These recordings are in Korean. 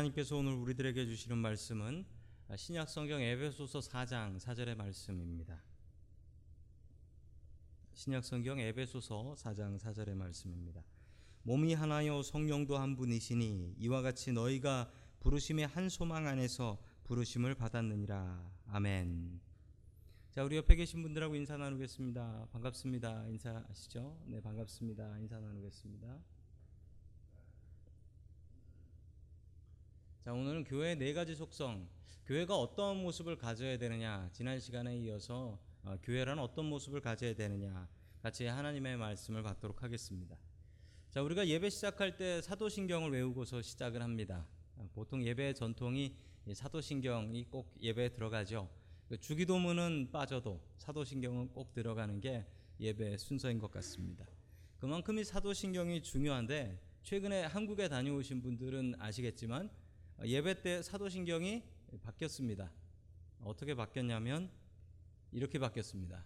하나님께서 오늘 우리들에게 주시는 말씀은 신약 성경 에베소서 4장 4절의 말씀입니다. 신약 성경 에베소서 4장 4절의 말씀입니다. 몸이 하나요 성령도 한 분이시니 이와 같이 너희가 부르심의 한 소망 안에서 부르심을 받았느니라. 아멘. 자, 우리 옆에 계신 분들하고 인사 나누겠습니다. 반갑습니다. 인사하시죠? 네, 반갑습니다. 인사 나누겠습니다. 자, 오늘은 교회의 네 가지 속성, 교회가 어떤 모습을 가져야 되느냐, 지난 시간에 이어서 어, 교회라는 어떤 모습을 가져야 되느냐, 같이 하나님의 말씀을 받도록 하겠습니다. 자, 우리가 예배 시작할 때 사도신경을 외우고서 시작을 합니다. 어, 보통 예배 전통이 사도신경이 꼭 예배에 들어가죠. 그 주기도문은 빠져도 사도신경은 꼭 들어가는 게 예배 순서인 것 같습니다. 그만큼 이 사도신경이 중요한데 최근에 한국에 다녀오신 분들은 아시겠지만 예배 때 사도신경이 바뀌었습니다. 어떻게 바뀌었냐면 이렇게 바뀌었습니다.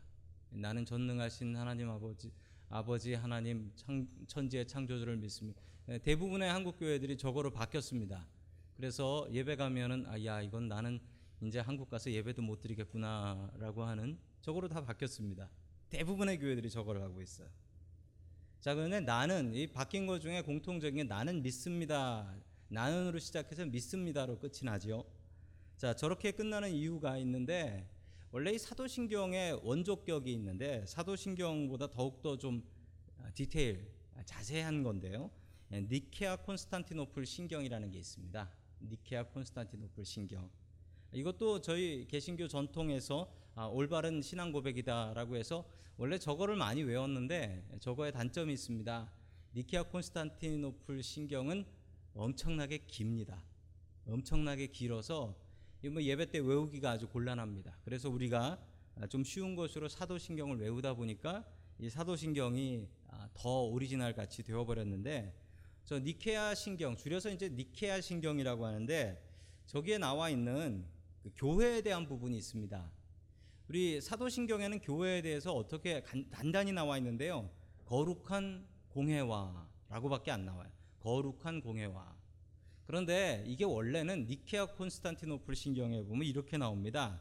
나는 전능하신 하나님 아버지 아버지 하나님 창, 천지의 창조주를 믿습니다. 대부분의 한국 교회들이 저거로 바뀌었습니다. 그래서 예배 가면은 아야 이건 나는 이제 한국 가서 예배도 못 드리겠구나라고 하는 저거로 다 바뀌었습니다. 대부분의 교회들이 저거를 하고 있어요. 자, 그런데 나는 이 바뀐 것 중에 공통적인 게 나는 믿습니다. 나는으로 시작해서 믿습니다로 끝이 나지요. 자, 저렇게 끝나는 이유가 있는데 원래 이 사도신경의 원조격이 있는데 사도신경보다 더욱더 좀 디테일, 자세한 건데요. 예, 니케아 콘스탄티노플 신경이라는 게 있습니다. 니케아 콘스탄티노플 신경. 이것도 저희 개신교 전통에서 아, 올바른 신앙 고백이다라고 해서 원래 저거를 많이 외웠는데 저거에 단점이 있습니다. 니케아 콘스탄티노플 신경은 엄청나게 깁니다. 엄청나게 길어서 뭐 예배 때 외우기가 아주 곤란합니다. 그래서 우리가 좀 쉬운 것으로 사도신경을 외우다 보니까 이 사도신경이 아, 더 오리지널 같이 되어버렸는데 저 니케아 신경 줄여서 이제 니케아 신경이라고 하는데 저기에 나와 있는 그 교회에 대한 부분이 있습니다. 우리 사도신경에는 교회에 대해서 어떻게 단단히 나와 있는데요. 거룩한 공회와라고밖에 안 나와요. 거룩한 공회와. 그런데 이게 원래는 니케아 콘스탄티노플 신경에 보면 이렇게 나옵니다.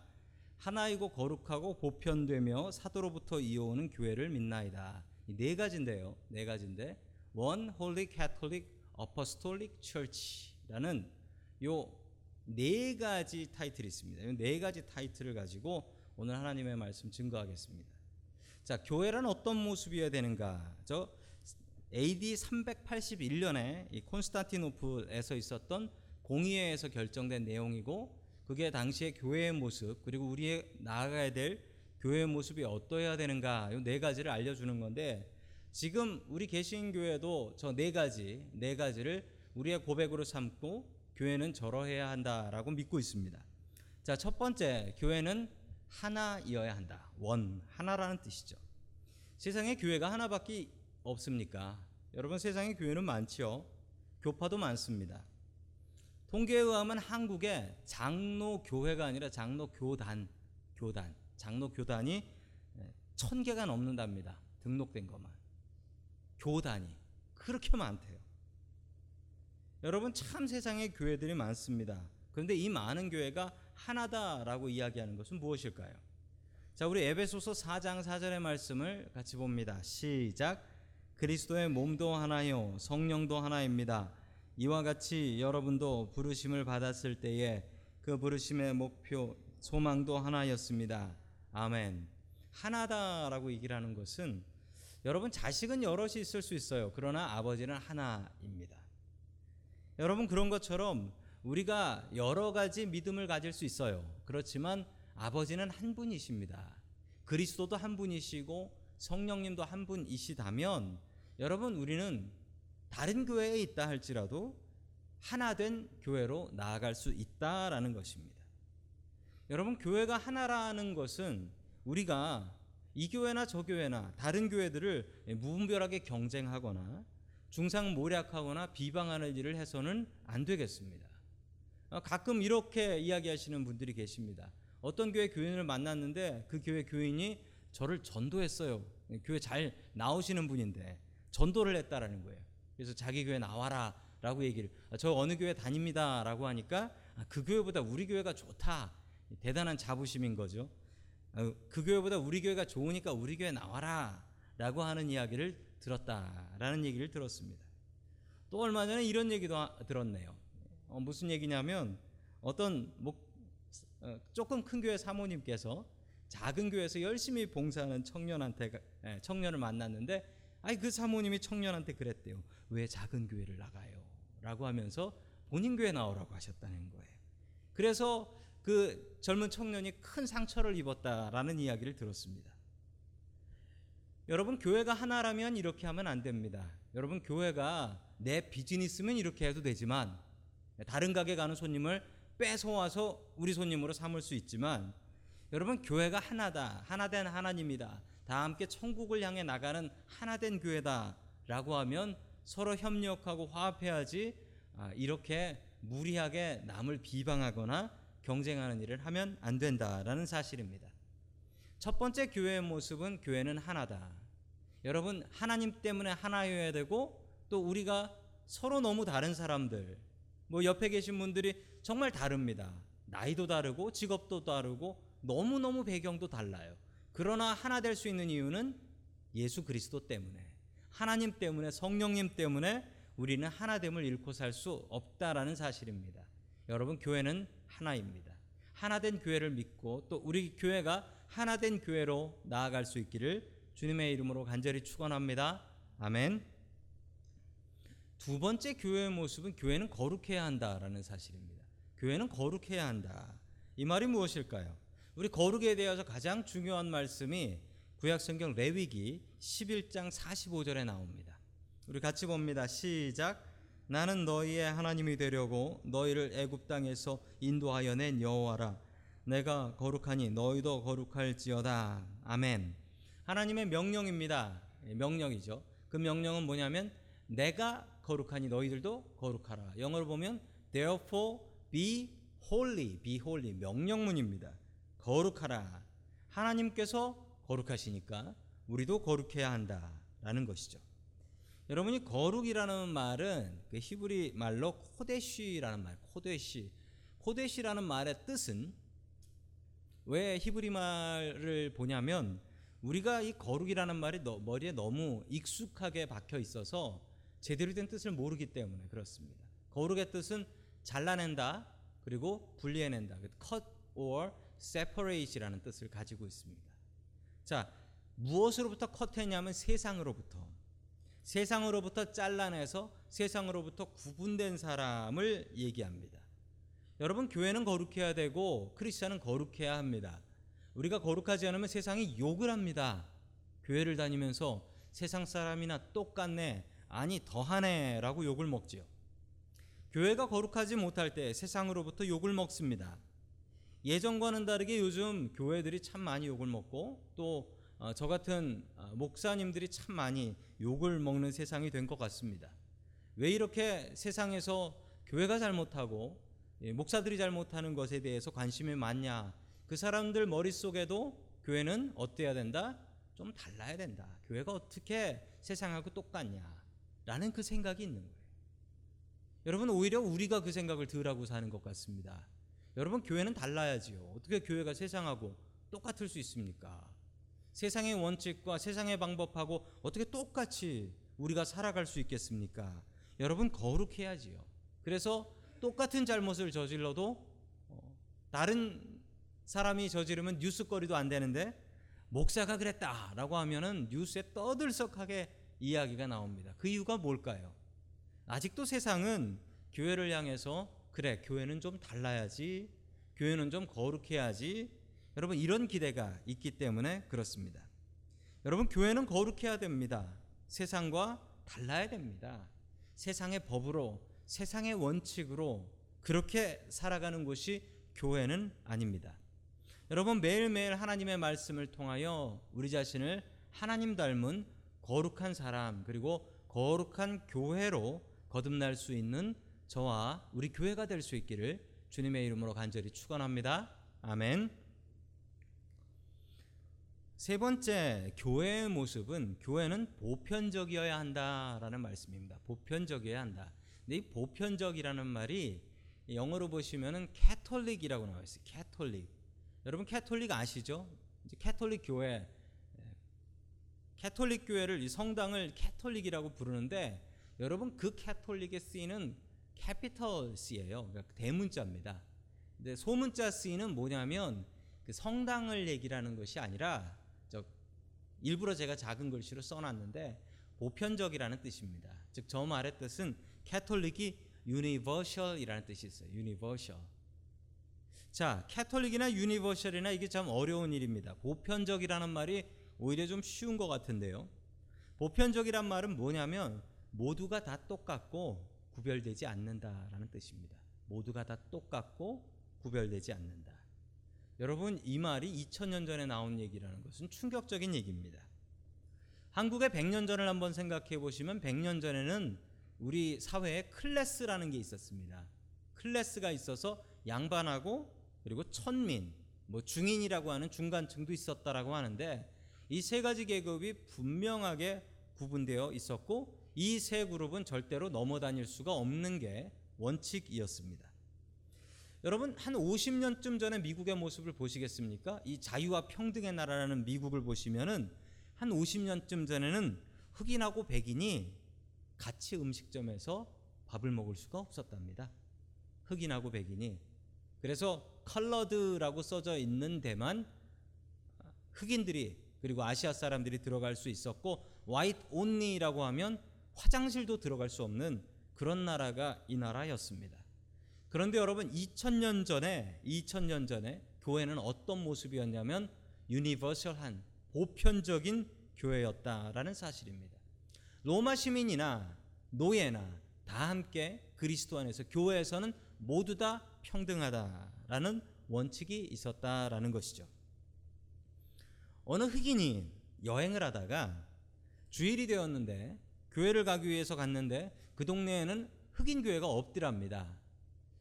하나이고 거룩하고 보편되며 사도로부터 이어오는 교회를 믿나이다. 네 가지인데요. 네 가지인데 One Holy Catholic Apostolic Church라는 요 네 가지 타이틀이 있습니다. 네 가지 타이틀을 가지고 오늘 하나님의 말씀 증거하겠습니다. 자, 교회란 어떤 모습이어야 되는가? 저 AD 381년에 이 콘스탄티노플에서 있었던 공의회에서 결정된 내용이고 그게 당시의 교회의 모습 그리고 우리의 나아가야 될 교회의 모습이 어떠해야 되는가 이 네 가지를 알려주는 건데 지금 우리 개신교회도 저 네 가지 네 가지를 우리의 고백으로 삼고 교회는 저러해야 한다라고 믿고 있습니다. 자, 첫 번째 교회는 하나이어야 한다. 원 하나라는 뜻이죠. 세상에 교회가 하나밖에 없습니까? 여러분 세상에 교회는 많지요. 교파도 많습니다. 통계에 의하면 한국에 장로 교회가 아니라 장로 교단, 교단, 장로 교단이 천 개가 넘는답니다. 등록된 것만. 교단이 그렇게 많대요. 여러분 참 세상에 교회들이 많습니다. 그런데 이 많은 교회가 하나다라고 이야기하는 것은 무엇일까요? 자, 우리 에베소서 4장 4절의 말씀을 같이 봅니다. 시작. 그리스도의 몸도 하나요, 성령도 하나입니다. 이와 같이 여러분도 부르심을 받았을 때에 그 부르심의 목표, 소망도 하나였습니다. 아멘. 하나다라고 얘기를 하는 것은 여러분 자식은 여럿이 있을 수 있어요. 그러나 아버지는 하나입니다. 여러분 그런 것처럼 우리가 여러 가지 믿음을 가질 수 있어요. 그렇지만 아버지는 한 분이십니다. 그리스도도 한 분이시고 성령님도 한 분이시다면 여러분 우리는 다른 교회에 있다 할지라도 하나 된 교회로 나아갈 수 있다라는 것입니다. 여러분 교회가 하나라는 것은 우리가 이 교회나 저 교회나 다른 교회들을 무분별하게 경쟁하거나 중상 모략하거나 비방하는 일을 해서는 안 되겠습니다. 가끔 이렇게 이야기하시는 분들이 계십니다. 어떤 교회 교인을 만났는데 그 교회 교인이 저를 전도했어요. 교회 잘 나오시는 분인데 전도를 했다라는 거예요. 그래서 자기 교회 나와라 라고 얘기를 아, 저 어느 교회 다닙니다 라고 하니까 아, 그 교회보다 우리 교회가 좋다 대단한 자부심인 거죠. 어, 그 교회보다 우리 교회가 좋으니까 우리 교회 나와라 라고 하는 이야기를 들었다라는 얘기를 들었습니다. 또 얼마 전에 이런 얘기도 하- 들었네요. 어, 무슨 얘기냐면 어떤 목, 어, 조금 큰 교회 사모님께서 작은 교회에서 열심히 봉사하는 청년한테 가- 예, 청년을 만났는데 아니 그 사모님이 청년한테 그랬대요. 왜 작은 교회를 나가요? 라고 하면서 본인 교회 나오라고 하셨다는 거예요. 그래서 그 젊은 청년이 큰 상처를 입었다라는 이야기를 들었습니다. 여러분 교회가 하나라면 이렇게 하면 안 됩니다. 여러분 교회가 내 비즈니스면 이렇게 해도 되지만 다른 가게 가는 손님을 뺏어와서 우리 손님으로 삼을 수 있지만 여러분 교회가 하나다. 하나된 하나님이다. 다 함께 천국을 향해 나가는 하나된 교회다라고 하면 서로 협력하고 화합해야지 아, 이렇게 무리하게 남을 비방하거나 경쟁하는 일을 하면 안 된다라는 사실입니다. 첫 번째 교회의 모습은 교회는 하나다. 여러분 하나님 때문에 하나여야 되고 또 우리가 서로 너무 다른 사람들 뭐 옆에 계신 분들이 정말 다릅니다. 나이도 다르고 직업도 다르고 너무너무 배경도 달라요. 그러나 하나 될 수 있는 이유는 예수 그리스도 때문에 하나님 때문에 성령님 때문에 우리는 하나됨을 잃고 살 수 없다라는 사실입니다. 여러분 교회는 하나입니다. 하나된 교회를 믿고 또 우리 교회가 하나된 교회로 나아갈 수 있기를 주님의 이름으로 간절히 축원합니다. 아멘. 두 번째 교회의 모습은 교회는 거룩해야 한다라는 사실입니다. 교회는 거룩해야 한다. 이 말이 무엇일까요? 우리 거룩에 대해서 가장 중요한 말씀이 구약성경 레위기 11장 45절에 나옵니다. 우리 같이 봅니다. 시작. 나는 너희의 하나님이 되려고 너희를 애굽 땅에서 인도하여 낸 여호와라. 내가 거룩하니 너희도 거룩할지어다. 아멘. 하나님의 명령입니다. 예, 명령이죠. 그 명령은 뭐냐면 내가 거룩하니 너희들도 거룩하라. 영어로 보면 therefore be holy, be holy 명령문입니다. 거룩하라. 하나님께서 거룩하시니까 우리도 거룩해야 한다라는 것이죠. 여러분이 거룩이라는 말은 그 히브리 말로 코데시라는 말, 코데시. 코데시라는 말의 뜻은 왜 히브리 말을 보냐면 우리가 이 거룩이라는 말이 너- 머리에 너무 익숙하게 박혀 있어서 제대로 된 뜻을 모르기 때문에 그렇습니다. 거룩의 뜻은 잘라낸다 그리고 분리해낸다. cut or separate이라는 뜻을 가지고 있습니다. 자, 무엇으로부터 컷했냐면 세상으로부터. 세상으로부터 잘라내서 세상으로부터 구분된 사람을 얘기합니다. 여러분 교회는 거룩해야 되고 크리스천은 거룩해야 합니다. 우리가 거룩하지 않으면 세상이 욕을 합니다. 교회를 다니면서 세상 사람이나 똑같네, 아니 더하네라고 욕을 먹지요. 교회가 거룩하지 못할 때 세상으로부터 욕을 먹습니다. 예전과는 다르게 요즘 교회들이 참 많이 욕을 먹고 또 저 같은 어, 목사님들이 참 많이 욕을 먹는 세상이 된 것 같습니다. 왜 이렇게 세상에서 교회가 잘못하고 예, 목사들이 잘못하는 것에 대해서 관심이 많냐? 그 사람들 머릿속에도 교회는 어때야 된다? 좀 달라야 된다. 교회가 어떻게 세상하고 똑같냐? 라는 그 생각이 있는 거예요. 여러분 오히려 우리가 그 생각을 덜 하고 사는 것 같습니다. 여러분 교회는 달라야지요. 어떻게 교회가 세상하고 똑같을 수 있습니까? 세상의 원칙과 세상의 방법하고 어떻게 똑같이 우리가 살아갈 수 있겠습니까? 여러분 거룩해야지요. 그래서 똑같은 잘못을 저질러도 어, 다른 사람이 저지르면 뉴스거리도 안 되는데 목사가 그랬다라고 하면은 뉴스에 떠들썩하게 이야기가 나옵니다. 그 이유가 뭘까요? 아직도 세상은 교회를 향해서 그래 교회는 좀 달라야지 교회는 좀 거룩해야지 여러분 이런 기대가 있기 때문에 그렇습니다. 여러분 교회는 거룩해야 됩니다. 세상과 달라야 됩니다. 세상의 법으로 세상의 원칙으로 그렇게 살아가는 곳이 교회는 아닙니다. 여러분 매일매일 하나님의 말씀을 통하여 우리 자신을 하나님 닮은 거룩한 사람 그리고 거룩한 교회로 거듭날 수 있는 저와 우리 교회가 될 수 있기를 주님의 이름으로 간절히 축원합니다. 아멘. 세 번째 교회의 모습은 교회는 보편적이어야 한다라는 말씀입니다. 보편적이어야 한다. 근데 이 보편적이라는 말이 영어로 보시면은 Catholic이라고 나와 있어요. 캐톨릭. 여러분 캐톨릭 아시죠? 캐톨릭 교회 캐톨릭 교회를 이 성당을 Catholic이라고 부르는데 여러분 그 Catholic에 쓰이는 capital C예요. 그러니까 대문자입니다. 근데 소문자 C는 뭐냐면 그 성당을 얘기라는 것이 아니라 저 일부러 제가 작은 글씨로 써놨는데 보편적이라는 뜻입니다. 즉 저 말의 뜻은 catholic이 universal이라는 뜻이 있어요. universal. 자, catholic이나 universal이나 이게 참 어려운 일입니다. 보편적이라는 말이 오히려 좀 쉬운 것 같은데요. 보편적이란 말은 뭐냐면 모두가 다 똑같고 구별되지 않는다라는 뜻입니다. 모두가 다 똑같고 구별되지 않는다. 여러분 이 말이 2000년 전에 나온 얘기라는 것은 충격적인 얘기입니다. 한국의 100년 전을 한번 생각해 보시면 100년 전에는 우리 사회에 클래스라는 게 있었습니다. 클래스가 있어서 양반하고 그리고 천민, 뭐 중인이라고 하는 중간층도 있었다라고 하는데 이 세 가지 계급이 분명하게 구분되어 있었고 이 세 그룹은 절대로 넘어다닐 수가 없는 게 원칙이었습니다. 여러분 한 50년쯤 전에 미국의 모습을 보시겠습니까? 이 자유와 평등의 나라라는 미국을 보시면은 한 50년쯤 전에는 흑인하고 백인이 같이 음식점에서 밥을 먹을 수가 없었답니다. 흑인하고 백인이 그래서 컬러드라고 써져 있는 데만 흑인들이 그리고 아시아 사람들이 들어갈 수 있었고 화이트 온리라고 하면 화장실도 들어갈 수 없는 그런 나라가 이 나라였습니다. 그런데 여러분 2000년 전에 2000년 전에 교회는 어떤 모습이었냐면 유니버셜한 보편적인 교회였다라는 사실입니다. 로마 시민이나 노예나 다 함께 그리스도 안에서 교회에서는 모두 다 평등하다라는 원칙이 있었다라는 것이죠. 어느 흑인이 여행을 하다가 주일이 되었는데 교회를 가기 위해서 갔는데 그 동네에는 흑인 교회가 없더랍니다.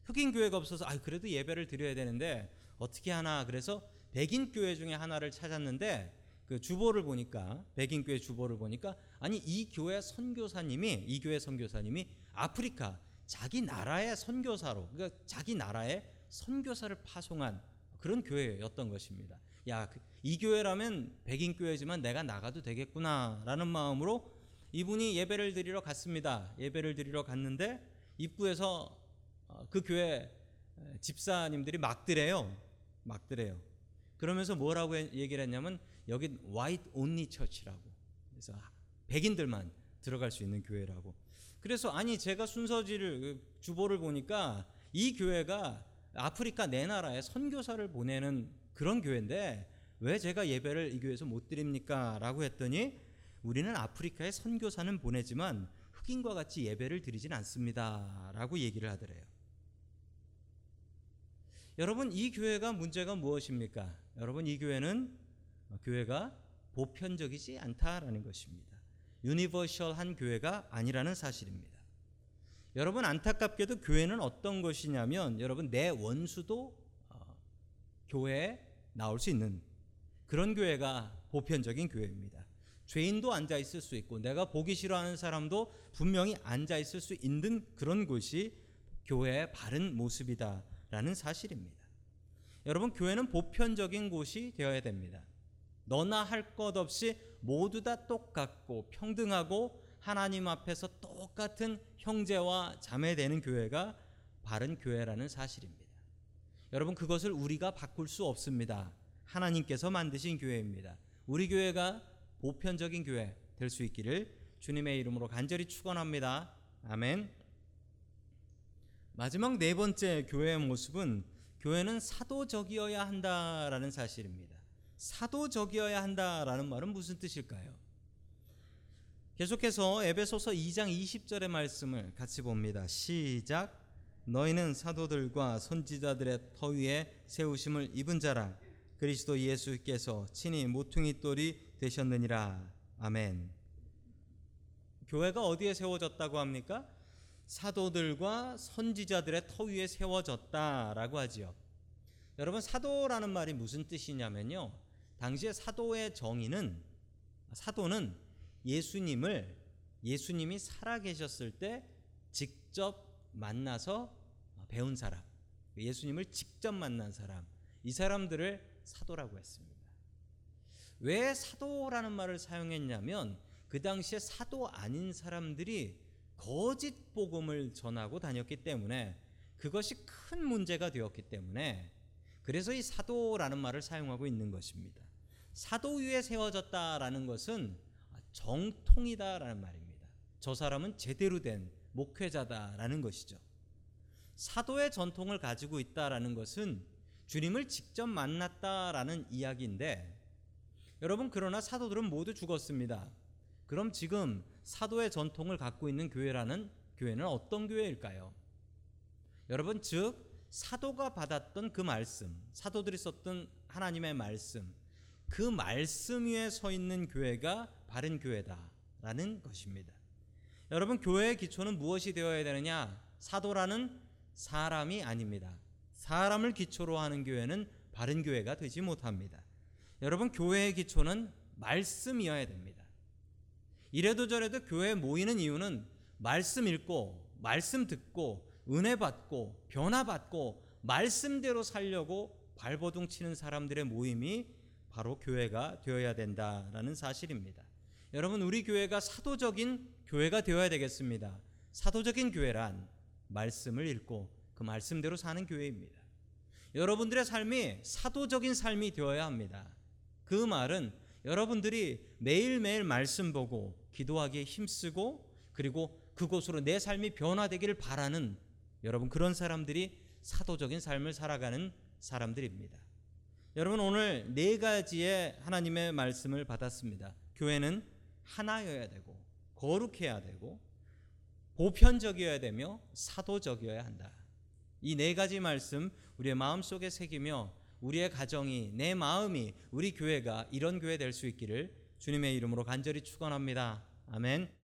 흑인 교회가 없어서 아 그래도 예배를 드려야 되는데 어떻게 하나 그래서 백인 교회 중에 하나를 찾았는데 그 주보를 보니까 백인 교회 주보를 보니까 아니 이 교회 선교사님이 이 교회 선교사님이 아프리카 자기 나라의 선교사로 그러니까 자기 나라의 선교사를 파송한 그런 교회였던 것입니다. 야, 이 교회라면 백인 교회지만 내가 나가도 되겠구나라는 마음으로 이분이 예배를 드리러 갔습니다. 예배를 드리러 갔는데 입구에서 그 교회 집사님들이 막드래요. 막드래요. 그러면서 뭐라고 얘기를 했냐면 여긴 white only church라고. 그래서 백인들만 들어갈 수 있는 교회라고. 그래서 아니 제가 순서지를 그 주보를 보니까 이 교회가 아프리카 내 나라에 선교사를 보내는 그런 교회인데 왜 제가 예배를 이 교회에서 못 드립니까? 라고 했더니 우리는 아프리카에 선교사는 보내지만 흑인과 같이 예배를 드리진 않습니다. 라고 얘기를 하더래요. 여러분 이 교회가 문제가 무엇입니까? 여러분 이 교회는 교회가 보편적이지 않다라는 것입니다. 유니버셜한 교회가 아니라는 사실입니다. 여러분 안타깝게도 교회는 어떤 것이냐면 여러분 내 원수도 어, 교회에 나올 수 있는 그런 교회가 보편적인 교회입니다. 죄인도 앉아 있을 수 있고 내가 보기 싫어하는 사람도 분명히 앉아 있을 수 있는 그런 곳이 교회의 바른 모습이다라는 사실입니다. 여러분 교회는 보편적인 곳이 되어야 됩니다. 너나 할 것 없이 모두 다 똑같고 평등하고 하나님 앞에서 똑같은 형제와 자매 되는 교회가 바른 교회라는 사실입니다. 여러분 그것을 우리가 바꿀 수 없습니다. 하나님께서 만드신 교회입니다. 우리 교회가 보편적인 교회 될 수 있기를 주님의 이름으로 간절히 축원합니다. 아멘. 마지막 네 번째 교회의 모습은 교회는 사도적이어야 한다라는 사실입니다. 사도적이어야 한다라는 말은 무슨 뜻일까요? 계속해서 에베소서 2장 20절의 말씀을 같이 봅니다. 시작. 너희는 사도들과 선지자들의 터 위에 세우심을 입은 자라 그리스도 예수께서 친히 모퉁이 돌이 되셨느니라. 아멘. 교회가 어디에 세워졌다고 합니까? 사도들과 선지자들의 터 위에 세워졌다라고 하지요. 여러분 사도라는 말이 무슨 뜻이냐면요. 당시에 사도의 정의는 사도는 예수님을 예수님이 살아 계셨을 때 직접 만나서 배운 사람, 예수님을 직접 만난 사람, 이 사람들을 사도라고 했습니다. 왜 사도라는 말을 사용했냐면 그 당시에 사도 아닌 사람들이 거짓 복음을 전하고 다녔기 때문에 그것이 큰 문제가 되었기 때문에 그래서 이 사도라는 말을 사용하고 있는 것입니다. 사도 위에 세워졌다라는 것은 정통이다라는 말입니다. 저 사람은 제대로 된 목회자다라는 것이죠. 사도의 전통을 가지고 있다라는 것은 주님을 직접 만났다라는 이야기인데 여러분 그러나 사도들은 모두 죽었습니다. 그럼 지금 사도의 전통을 갖고 있는 교회라는 교회는 어떤 교회일까요? 여러분 즉 사도가 받았던 그 말씀, 사도들이 썼던 하나님의 말씀, 그 말씀 위에 서 있는 교회가 바른 교회다라는 것입니다. 여러분 교회의 기초는 무엇이 되어야 되느냐? 사도라는 사람이 아닙니다. 사람을 기초로 하는 교회는 바른 교회가 되지 못합니다. 여러분 교회의 기초는 말씀이어야 됩니다. 이래도 저래도 교회에 모이는 이유는 말씀 읽고 말씀 듣고 은혜 받고 변화 받고 말씀대로 살려고 발버둥 치는 사람들의 모임이 바로 교회가 되어야 된다라는 사실입니다. 여러분 우리 교회가 사도적인 교회가 되어야 되겠습니다. 사도적인 교회란 말씀을 읽고 그 말씀대로 사는 교회입니다. 여러분들의 삶이 사도적인 삶이 되어야 합니다. 그 말은 여러분들이 매일매일 말씀 보고 기도하기에 힘쓰고 그리고 그곳으로 내 삶이 변화되기를 바라는 여러분 그런 사람들이 사도적인 삶을 살아가는 사람들입니다. 여러분 오늘 네 가지의 하나님의 말씀을 받았습니다. 교회는 하나여야 되고 거룩해야 되고 보편적이어야 되며 사도적이어야 한다. 이 네 가지 말씀 우리의 마음속에 새기며 우리의 가정이 내 마음이 우리 교회가 이런 교회 될 수 있기를 주님의 이름으로 간절히 축원합니다. 아멘.